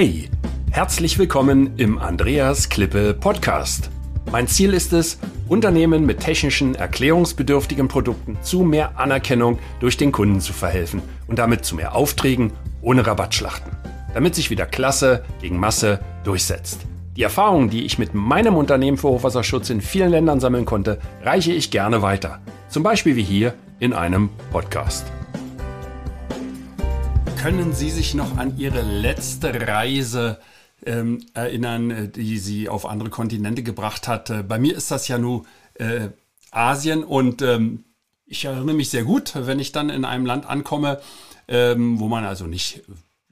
Hey, herzlich willkommen im Andreas Klippe Podcast. Mein Ziel ist es, Unternehmen mit technischen, erklärungsbedürftigen Produkten zu mehr Anerkennung durch den Kunden zu verhelfen und damit zu mehr Aufträgen ohne Rabattschlachten, damit sich wieder Klasse gegen Masse durchsetzt. Die Erfahrungen, die ich mit meinem Unternehmen für Hochwasserschutz in vielen Ländern sammeln konnte, reiche ich gerne weiter. Zum Beispiel wie hier in einem Podcast. Können Sie sich noch an Ihre letzte Reise ähm, erinnern, äh, die Sie auf andere Kontinente gebracht hat? Äh, bei mir ist das ja nur äh, Asien und ähm, ich erinnere mich sehr gut, wenn ich dann in einem Land ankomme, ähm, wo man also nicht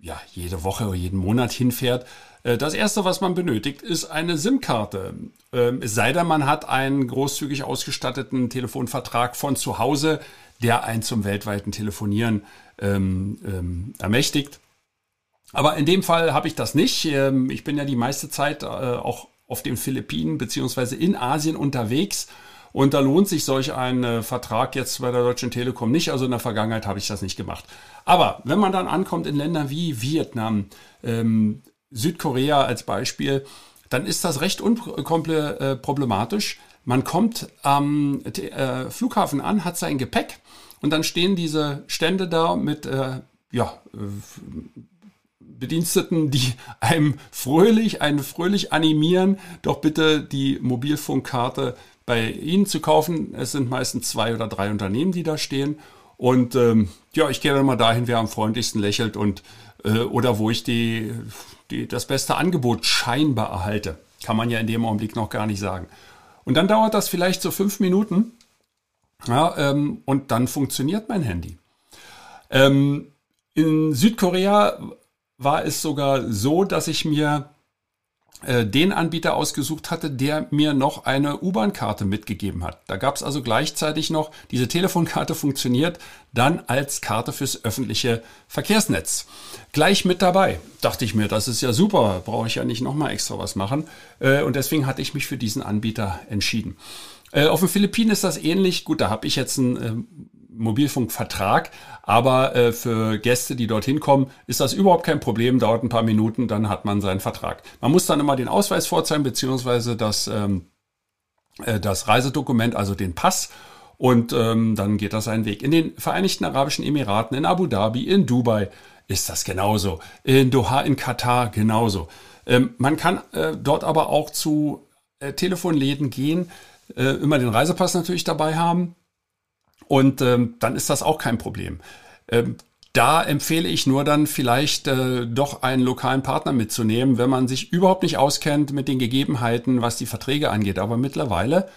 ja, jede Woche oder jeden Monat hinfährt. Äh, das erste, was man benötigt, ist eine SIM-Karte. Ähm, es sei denn, man hat einen großzügig ausgestatteten Telefonvertrag von zu Hause, der einen zum weltweiten Telefonieren ähm, ähm, ermächtigt. Aber in dem Fall habe ich das nicht. Ähm, ich bin ja die meiste Zeit äh, auch auf den Philippinen beziehungsweise in Asien unterwegs. Und da lohnt sich solch ein äh, Vertrag jetzt bei der Deutschen Telekom nicht. Also in der Vergangenheit habe ich das nicht gemacht. Aber wenn man dann ankommt in Länder wie Vietnam, ähm, Südkorea als Beispiel, dann ist das recht unproblematisch. Äh, man kommt am äh, Flughafen an, hat sein Gepäck und dann stehen diese Stände da mit äh, ja, äh, Bediensteten, die einem fröhlich, einen fröhlich animieren, doch bitte die Mobilfunkkarte bei ihnen zu kaufen. Es sind meistens zwei oder drei Unternehmen, die da stehen. Und ähm, ja, ich gehe dann mal dahin, wer am freundlichsten lächelt und äh, oder wo ich die, die, das beste Angebot scheinbar erhalte. Kann man ja in dem Augenblick noch gar nicht sagen. Und dann dauert das vielleicht so fünf Minuten ja, ähm, und dann funktioniert mein Handy. Ähm, in Südkorea war es sogar so, dass ich mir äh, den Anbieter ausgesucht hatte, der mir noch eine U-Bahn-Karte mitgegeben hat. Da gab es also gleichzeitig noch, diese Telefonkarte funktioniert dann als Karte fürs öffentliche Verkehrsnetz. Gleich mit dabei. Dachte ich mir, das ist ja super, brauche ich ja nicht nochmal extra was machen. Äh, und deswegen hatte ich mich für diesen Anbieter entschieden. Äh, auf den Philippinen ist das ähnlich. Gut, da habe ich jetzt einen äh, Mobilfunkvertrag, aber äh, für Gäste, die dorthin kommen, ist das überhaupt kein Problem. Dauert ein paar Minuten, dann hat man seinen Vertrag. Man muss dann immer den Ausweis vorzeigen beziehungsweise das ähm, äh, das Reisedokument, also den Pass. Und ähm, dann geht das seinen Weg. In den Vereinigten Arabischen Emiraten, in Abu Dhabi, in Dubai ist das genauso. In Doha, in Katar genauso. Ähm, man kann äh, dort aber auch zu äh, Telefonläden gehen, äh, immer den Reisepass natürlich dabei haben. Und ähm, dann ist das auch kein Problem. Ähm, da empfehle ich nur dann vielleicht äh, doch einen lokalen Partner mitzunehmen, wenn man sich überhaupt nicht auskennt mit den Gegebenheiten, was die Verträge angeht. Aber mittlerweile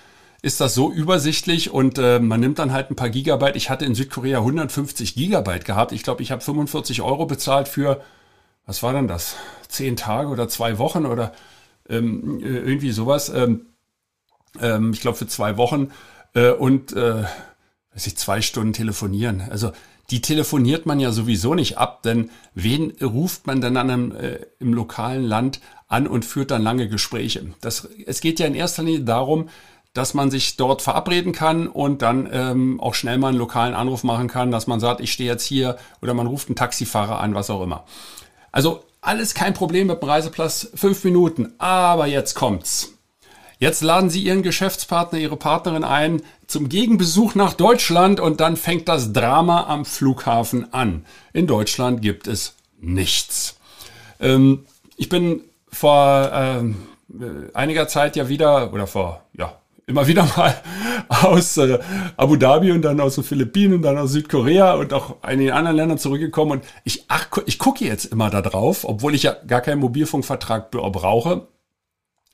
ist das so übersichtlich und äh, man nimmt dann halt ein paar Gigabyte. Ich hatte in Südkorea 150 Gigabyte gehabt. Ich glaube, ich habe 45 Euro bezahlt für, was war denn das? Zehn Tage oder zwei Wochen oder ähm, äh, irgendwie sowas. Ähm, ähm, ich glaube für zwei Wochen äh, und äh, weiß ich, zwei Stunden telefonieren. Also die telefoniert man ja sowieso nicht ab, denn wen ruft man dann an einem, äh, im lokalen Land an und führt dann lange Gespräche? Das, es geht ja in erster Linie darum, dass man sich dort verabreden kann und dann ähm, auch schnell mal einen lokalen Anruf machen kann, dass man sagt, ich stehe jetzt hier oder man ruft einen Taxifahrer an, was auch immer. Also alles kein Problem mit dem Reiseplatz, fünf Minuten, aber jetzt kommt's. Jetzt laden Sie Ihren Geschäftspartner, Ihre Partnerin ein zum Gegenbesuch nach Deutschland und dann fängt das Drama am Flughafen an. In Deutschland gibt es nichts. Ähm, ich bin vor ähm, einiger Zeit ja wieder, oder vor, ja, immer wieder mal aus äh, Abu Dhabi und dann aus den Philippinen und dann aus Südkorea und auch einigen anderen Ländern zurückgekommen und ich, ach, ich gucke jetzt immer da drauf, obwohl ich ja gar keinen Mobilfunkvertrag brauche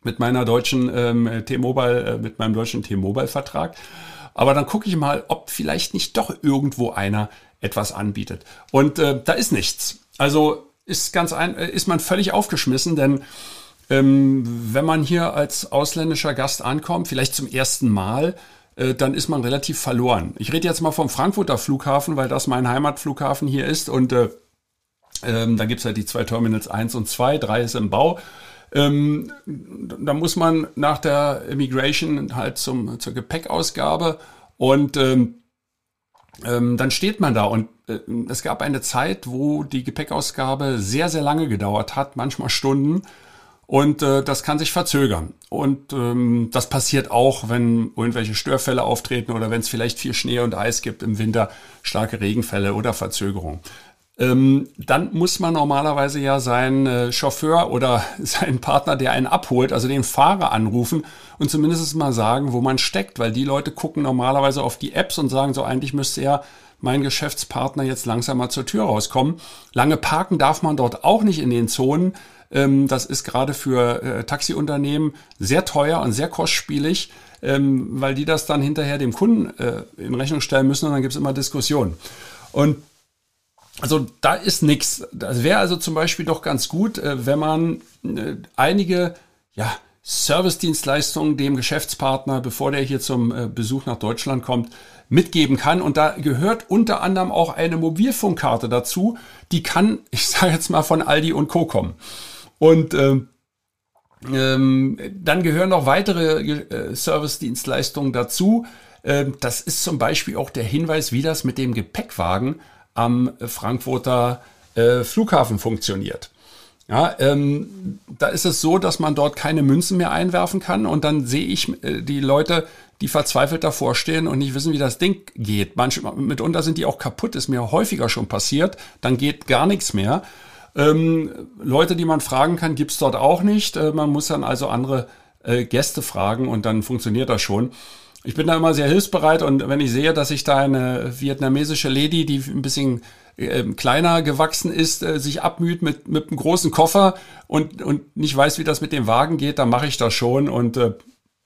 mit meiner deutschen ähm, T-Mobile, äh, mit meinem deutschen T-Mobile-Vertrag. Aber dann gucke ich mal, ob vielleicht nicht doch irgendwo einer etwas anbietet. Und äh, da ist nichts. Also ist ganz ein, äh, ist man völlig aufgeschmissen, denn ähm, wenn man hier als ausländischer Gast ankommt, vielleicht zum ersten Mal, äh, dann ist man relativ verloren. Ich rede jetzt mal vom Frankfurter Flughafen, weil das mein Heimatflughafen hier ist und äh, ähm, da gibt's halt die zwei Terminals 1 und 2, 3 ist im Bau. Ähm, da muss man nach der Immigration halt zum, zur Gepäckausgabe und ähm, ähm, dann steht man da und äh, es gab eine Zeit, wo die Gepäckausgabe sehr, sehr lange gedauert hat, manchmal Stunden. Und äh, das kann sich verzögern. Und ähm, das passiert auch, wenn irgendwelche Störfälle auftreten oder wenn es vielleicht viel Schnee und Eis gibt im Winter, starke Regenfälle oder Verzögerung. Ähm, dann muss man normalerweise ja seinen äh, Chauffeur oder seinen Partner, der einen abholt, also den Fahrer anrufen und zumindest mal sagen, wo man steckt, weil die Leute gucken normalerweise auf die Apps und sagen so, eigentlich müsste ja mein Geschäftspartner jetzt langsam mal zur Tür rauskommen. Lange parken darf man dort auch nicht in den Zonen. Ähm, das ist gerade für äh, Taxiunternehmen sehr teuer und sehr kostspielig, ähm, weil die das dann hinterher dem Kunden äh, in Rechnung stellen müssen und dann gibt es immer Diskussionen. Und also da ist nichts. Das wäre also zum Beispiel doch ganz gut, äh, wenn man äh, einige ja, Service-Dienstleistungen dem Geschäftspartner, bevor der hier zum äh, Besuch nach Deutschland kommt, mitgeben kann. Und da gehört unter anderem auch eine Mobilfunkkarte dazu. Die kann, ich sage jetzt mal, von Aldi und Co. kommen. Und ähm, ähm, dann gehören noch weitere äh, Service-Dienstleistungen dazu. Ähm, das ist zum Beispiel auch der Hinweis, wie das mit dem Gepäckwagen am Frankfurter äh, Flughafen funktioniert. Ja, ähm, da ist es so, dass man dort keine Münzen mehr einwerfen kann und dann sehe ich äh, die Leute, die verzweifelt davor stehen und nicht wissen, wie das Ding geht. Manchmal, mitunter sind die auch kaputt, ist mir häufiger schon passiert, dann geht gar nichts mehr. Ähm, Leute, die man fragen kann, gibt's dort auch nicht. Äh, man muss dann also andere äh, Gäste fragen und dann funktioniert das schon. Ich bin da immer sehr hilfsbereit und wenn ich sehe, dass sich da eine vietnamesische Lady, die ein bisschen äh, kleiner gewachsen ist, äh, sich abmüht mit, mit einem großen Koffer und, und nicht weiß, wie das mit dem Wagen geht, dann mache ich das schon. Und äh,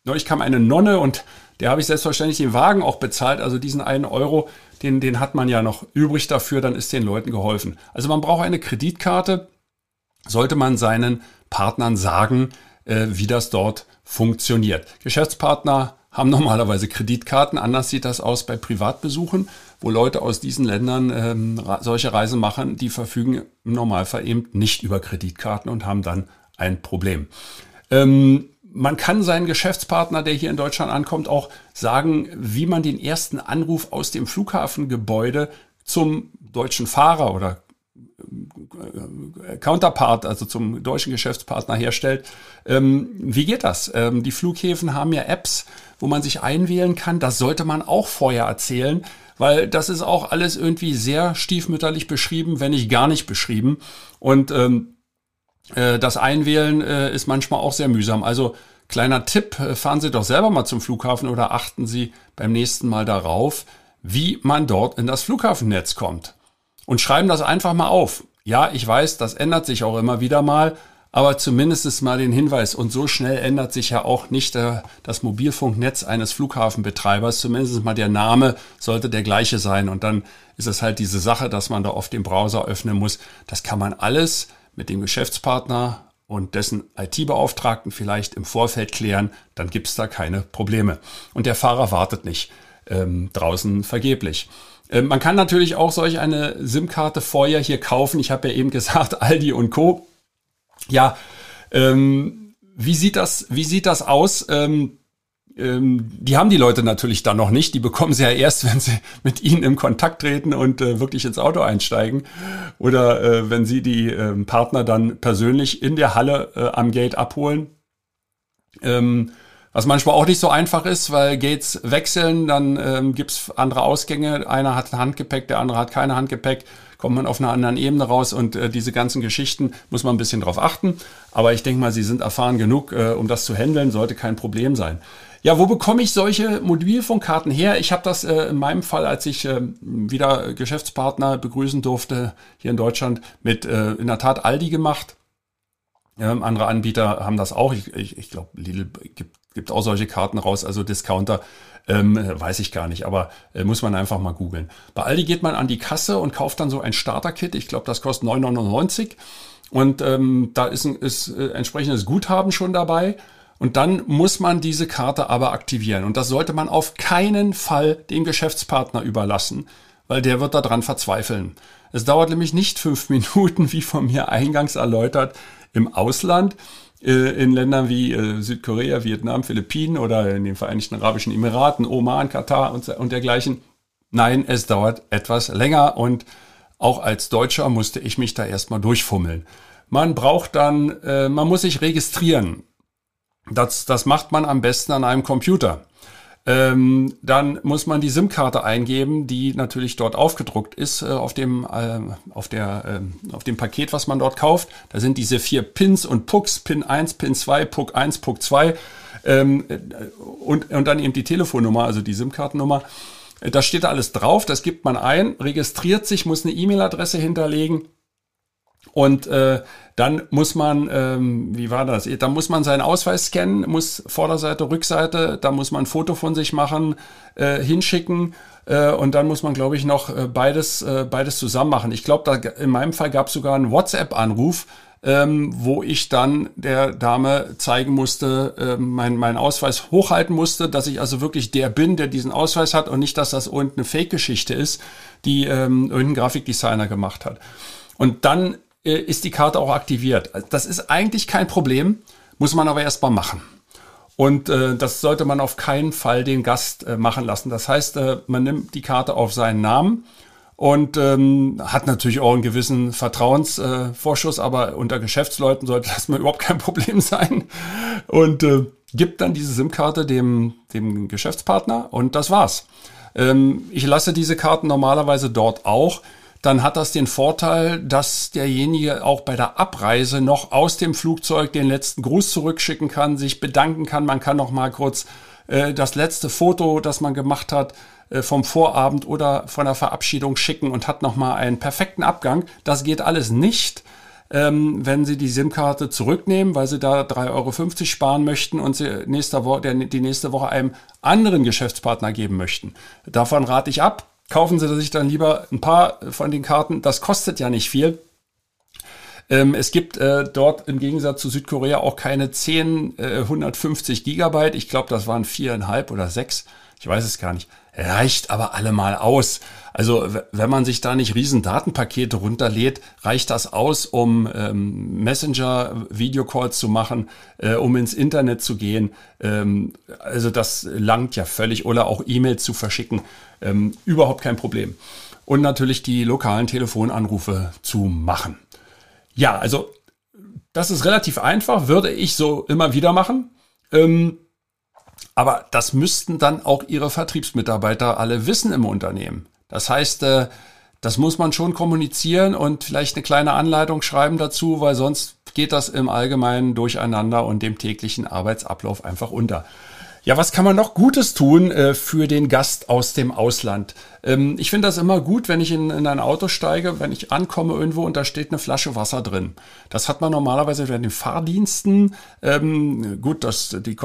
neulich kam eine Nonne und der habe ich selbstverständlich den Wagen auch bezahlt. Also diesen einen Euro, den, den hat man ja noch übrig dafür, dann ist den Leuten geholfen. Also man braucht eine Kreditkarte, sollte man seinen Partnern sagen, äh, wie das dort funktioniert. Geschäftspartner haben normalerweise Kreditkarten. Anders sieht das aus bei Privatbesuchen, wo Leute aus diesen Ländern ähm, solche Reisen machen, die verfügen im Normalfall eben nicht über Kreditkarten und haben dann ein Problem. Ähm, man kann seinen Geschäftspartner, der hier in Deutschland ankommt, auch sagen, wie man den ersten Anruf aus dem Flughafengebäude zum deutschen Fahrer oder Counterpart, also zum deutschen Geschäftspartner herstellt. Ähm, wie geht das? Ähm, die Flughäfen haben ja Apps, wo man sich einwählen kann. Das sollte man auch vorher erzählen, weil das ist auch alles irgendwie sehr stiefmütterlich beschrieben, wenn nicht gar nicht beschrieben. Und ähm, äh, das Einwählen äh, ist manchmal auch sehr mühsam. Also kleiner Tipp, äh, fahren Sie doch selber mal zum Flughafen oder achten Sie beim nächsten Mal darauf, wie man dort in das Flughafennetz kommt. Und schreiben das einfach mal auf. Ja, ich weiß, das ändert sich auch immer wieder mal, aber zumindest mal den Hinweis. Und so schnell ändert sich ja auch nicht äh, das Mobilfunknetz eines Flughafenbetreibers. Zumindest mal der Name sollte der gleiche sein. Und dann ist es halt diese Sache, dass man da oft den Browser öffnen muss. Das kann man alles mit dem Geschäftspartner und dessen IT-Beauftragten vielleicht im Vorfeld klären. Dann gibt's da keine Probleme. Und der Fahrer wartet nicht ähm, draußen vergeblich. Ähm, man kann natürlich auch solch eine SIM-Karte vorher hier kaufen. Ich habe ja eben gesagt, Aldi und Co. Ja, ähm, wie sieht das, wie sieht das aus? Ähm, ähm, die haben die Leute natürlich dann noch nicht. Die bekommen sie ja erst, wenn sie mit ihnen in Kontakt treten und äh, wirklich ins Auto einsteigen. Oder äh, wenn sie die äh, Partner dann persönlich in der Halle äh, am Gate abholen. Ähm, was manchmal auch nicht so einfach ist, weil Gates wechseln, dann ähm, gibt's andere Ausgänge. Einer hat Handgepäck, der andere hat keine Handgepäck kommt man auf einer anderen Ebene raus und äh, diese ganzen Geschichten muss man ein bisschen drauf achten. Aber ich denke mal, Sie sind erfahren genug, äh, um das zu handeln, sollte kein Problem sein. Ja, wo bekomme ich solche Mobilfunkkarten her? Ich habe das äh, in meinem Fall, als ich äh, wieder Geschäftspartner begrüßen durfte hier in Deutschland, mit äh, in der Tat Aldi gemacht. Ähm, andere Anbieter haben das auch. Ich, ich, ich glaube, Lidl gibt, gibt auch solche Karten raus, also Discounter. Ähm, weiß ich gar nicht, aber äh, muss man einfach mal googeln. Bei Aldi geht man an die Kasse und kauft dann so ein Starter-Kit. Ich glaube, das kostet 9,99 und ähm, da ist ein ist, äh, entsprechendes Guthaben schon dabei. Und dann muss man diese Karte aber aktivieren. Und das sollte man auf keinen Fall dem Geschäftspartner überlassen, weil der wird daran verzweifeln. Es dauert nämlich nicht fünf Minuten, wie von mir eingangs erläutert, im Ausland in Ländern wie äh, Südkorea, Vietnam, Philippinen oder in den Vereinigten Arabischen Emiraten, Oman, Katar und, und dergleichen, Nein, es dauert etwas länger und auch als Deutscher musste ich mich da erstmal durchfummeln. Man braucht dann, äh, man muss sich registrieren. Das, das macht man am besten an einem Computer. Ähm, dann muss man die SIM-Karte eingeben, die natürlich dort aufgedruckt ist äh, auf dem äh, auf der äh, auf dem Paket, was man dort kauft. Da sind diese vier Pins und Pucks, Pin 1, Pin 2, Puck 1, Puck 2 ähm, und und dann eben die Telefonnummer, also die SIM-Kartennummer. Äh, da steht da alles drauf, das gibt man ein, registriert sich, muss eine E-Mail-Adresse hinterlegen und äh, dann muss man, ähm, wie war das? Da muss man seinen Ausweis scannen, muss Vorderseite, Rückseite, da muss man ein Foto von sich machen, äh, hinschicken äh, und dann muss man, glaube ich, noch äh, beides, äh, beides zusammen machen. Ich glaube, in meinem Fall gab es sogar einen WhatsApp-Anruf, ähm, wo ich dann der Dame zeigen musste, äh, mein, meinen Ausweis hochhalten musste, dass ich also wirklich der bin, der diesen Ausweis hat und nicht, dass das irgendeine Fake-Geschichte ist, die ähm, irgendein Grafikdesigner gemacht hat. Und dann äh, ist die Karte auch aktiviert. Das ist eigentlich kein Problem, muss man aber erstmal machen. Und äh, das sollte man auf keinen Fall den Gast äh, machen lassen. Das heißt, äh, man nimmt die Karte auf seinen Namen und ähm, hat natürlich auch einen gewissen Vertrauensvorschuss, aber unter Geschäftsleuten sollte das mal überhaupt kein Problem sein. Und äh, gibt dann diese SIM-Karte dem, dem Geschäftspartner und das war's. Ähm, ich lasse diese Karten normalerweise dort auch dann hat das den Vorteil, dass derjenige auch bei der Abreise noch aus dem Flugzeug den letzten Gruß zurückschicken kann, sich bedanken kann. Man kann noch mal kurz äh, das letzte Foto, das man gemacht hat, äh, vom Vorabend oder von der Verabschiedung schicken und hat noch mal einen perfekten Abgang. Das geht alles nicht, ähm, wenn Sie die SIM-Karte zurücknehmen, weil Sie da 3,50 Euro sparen möchten und Sie nächste Woche, der, die nächste Woche einem anderen Geschäftspartner geben möchten. Davon rate ich ab kaufen Sie sich dann lieber ein paar von den Karten. Das kostet ja nicht viel. Ähm, es gibt äh, dort im Gegensatz zu Südkorea auch keine 10 äh, 150 Gigabyte. Ich glaube, das waren viereinhalb oder sechs. Ich weiß es gar nicht. Reicht aber allemal aus. Also wenn man sich da nicht riesen Datenpakete runterlädt, reicht das aus, um ähm, Messenger-Videocalls zu machen, äh, um ins Internet zu gehen. Ähm, also das langt ja völlig oder auch E-Mails zu verschicken. Ähm, überhaupt kein Problem. Und natürlich die lokalen Telefonanrufe zu machen. Ja, also das ist relativ einfach, würde ich so immer wieder machen. Ähm, aber das müssten dann auch ihre Vertriebsmitarbeiter alle wissen im Unternehmen. Das heißt, äh, das muss man schon kommunizieren und vielleicht eine kleine Anleitung schreiben dazu, weil sonst geht das im Allgemeinen durcheinander und dem täglichen Arbeitsablauf einfach unter. Ja, was kann man noch Gutes tun äh, für den Gast aus dem Ausland? Ähm, ich finde das immer gut, wenn ich in, in, ein Auto steige, wenn ich ankomme irgendwo und da steht eine Flasche Wasser drin. Das hat man normalerweise bei den Fahrdiensten. Ähm, gut, das, die,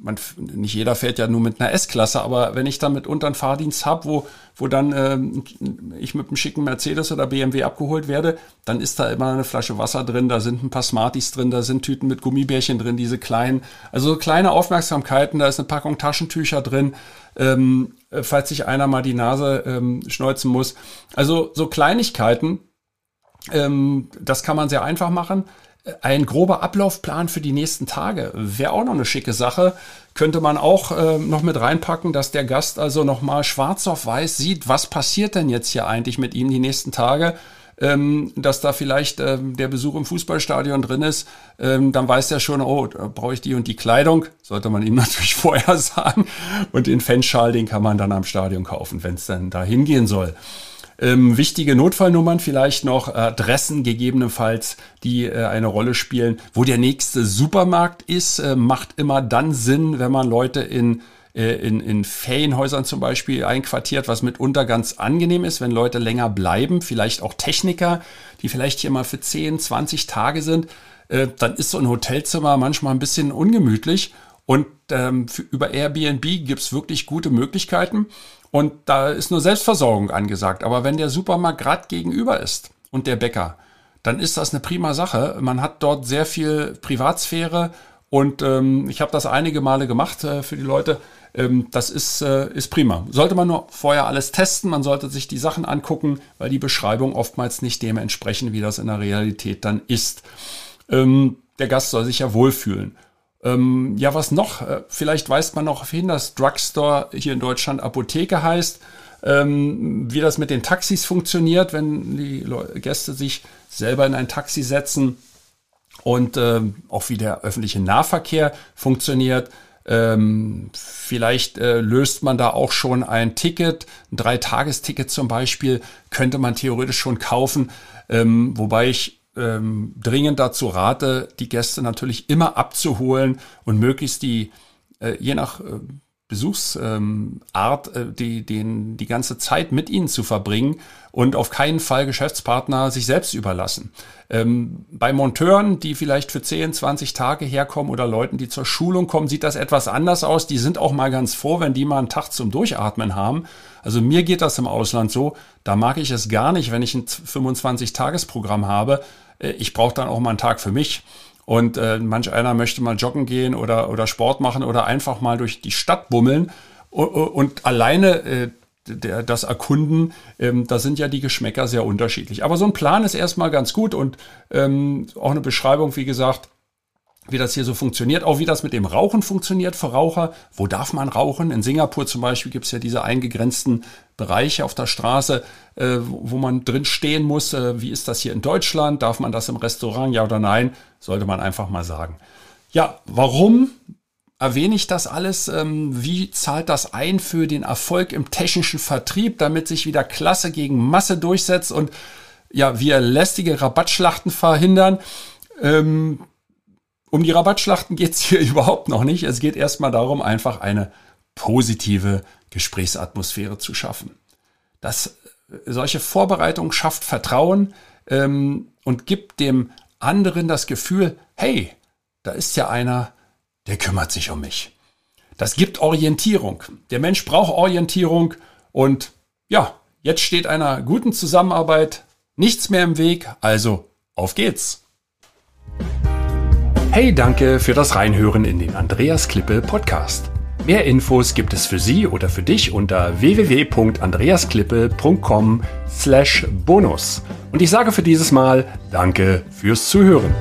man, nicht jeder fährt ja nur mit einer S-Klasse, aber wenn ich dann mitunter einen Fahrdienst habe, wo, wo dann ähm, ich mit einem schicken Mercedes oder BMW abgeholt werde, dann ist da immer eine Flasche Wasser drin, da sind ein paar Smarties drin, da sind Tüten mit Gummibärchen drin, diese kleinen, also kleine Aufmerksamkeiten, da ist eine Packung Taschentücher drin ähm, falls sich einer mal die Nase ähm, schneuzen muss. Also so Kleinigkeiten, ähm, das kann man sehr einfach machen. Ein grober Ablaufplan für die nächsten Tage wäre auch noch eine schicke Sache. Könnte man auch äh, noch mit reinpacken, dass der Gast also noch mal schwarz auf weiß sieht, was passiert denn jetzt hier eigentlich mit ihm die nächsten Tage ähm, dass da vielleicht ähm, der Besuch im Fußballstadion drin ist, ähm, dann weiß er schon, oh, da brauche ich die und die Kleidung. Sollte man ihm natürlich vorher sagen. Und den Fanschal, den kann man dann am Stadion kaufen, wenn es dann da hingehen soll. Ähm, wichtige Notfallnummern vielleicht noch, Adressen gegebenenfalls, die äh, eine Rolle spielen. Wo der nächste Supermarkt ist, äh, macht immer dann Sinn, wenn man Leute in äh, in, in Ferienhäusern zum Beispiel einquartiert, was mitunter ganz angenehm ist, wenn Leute länger bleiben, vielleicht auch Techniker, die vielleicht hier mal für 10, 20 Tage sind, äh, dann ist so ein Hotelzimmer manchmal ein bisschen ungemütlich. Und ähm, für, über Airbnb gibt's wirklich gute Möglichkeiten. Und da ist nur Selbstversorgung angesagt. Aber wenn der Supermarkt gerade gegenüber ist und der Bäcker, dann ist das eine prima Sache. Man hat dort sehr viel Privatsphäre und ähm, ich habe das einige Male gemacht äh, für die Leute. Ähm, das ist, äh, ist prima. Sollte man nur vorher alles testen, man sollte sich die Sachen angucken, weil die Beschreibung oftmals nicht dem entsprechen, wie das in der Realität dann ist. Ähm, der Gast soll sich ja wohlfühlen. Ähm, ja, was noch? Äh, vielleicht weist man noch hin, dass Drugstore hier in Deutschland Apotheke heißt. ähm, wie das mit den Taxis funktioniert, wenn die Gäste sich selber in ein Taxi setzen und ähm, auch wie der öffentliche Nahverkehr funktioniert. Ähm, vielleicht äh, löst man da auch schon ein Ticket, ein Dreitagesticket zum Beispiel, könnte man theoretisch schon kaufen, ähm, wobei ich ähm, dringend dazu rate, die Gäste natürlich immer abzuholen und möglichst die, äh, je nach äh, Besuchsart, ähm, äh, die, den, die ganze Zeit mit ihnen zu verbringen und auf keinen Fall Geschäftspartner sich selbst überlassen. Ähm, bei Monteuren, die vielleicht für 10, 20 Tage herkommen oder Leuten, die zur Schulung kommen, sieht das etwas anders aus. Die sind auch mal ganz froh, wenn die mal einen Tag zum Durchatmen haben. Also mir geht das im Ausland so, da mag ich es gar nicht, wenn ich ein 25-Tages-Programm habe. Äh, ich brauche dann auch mal einen Tag für mich. Und äh, manch einer möchte mal joggen gehen oder, oder Sport machen oder einfach mal durch die Stadt bummeln. Und, und alleine äh, der, das Erkunden, ähm, da sind ja die Geschmäcker sehr unterschiedlich. Aber so ein Plan ist erstmal ganz gut und ähm, auch eine Beschreibung, wie gesagt, wie das hier so funktioniert, auch wie das mit dem Rauchen funktioniert für Raucher. Wo darf man rauchen? In Singapur zum Beispiel gibt es ja diese eingegrenzten Bereiche auf der Straße, äh, wo man drin stehen muss. Äh, wie ist das hier in Deutschland? Darf man das im Restaurant? Ja oder nein? Sollte man einfach mal sagen. Ja, warum erwähne ich das alles? Ähm, wie zahlt das ein für den Erfolg im technischen Vertrieb, damit sich wieder Klasse gegen Masse durchsetzt und ja, wir lästige Rabattschlachten verhindern? Ähm, um die Rabattschlachten geht es hier überhaupt noch nicht. Es geht erstmal darum, einfach eine positive Gesprächsatmosphäre zu schaffen. Das, äh, solche Vorbereitung schafft Vertrauen ähm, und gibt dem anderen das Gefühl, hey, da ist ja einer, der kümmert sich um mich. Das gibt Orientierung. Der Mensch braucht Orientierung und ja, jetzt steht einer guten Zusammenarbeit nichts mehr im Weg, also auf geht's. Hey, danke für das Reinhören in den Andreas Klippe Podcast. Mehr Infos gibt es für Sie oder für dich unter www.andreasklippe.com/bonus. Und ich sage für dieses Mal Danke fürs Zuhören.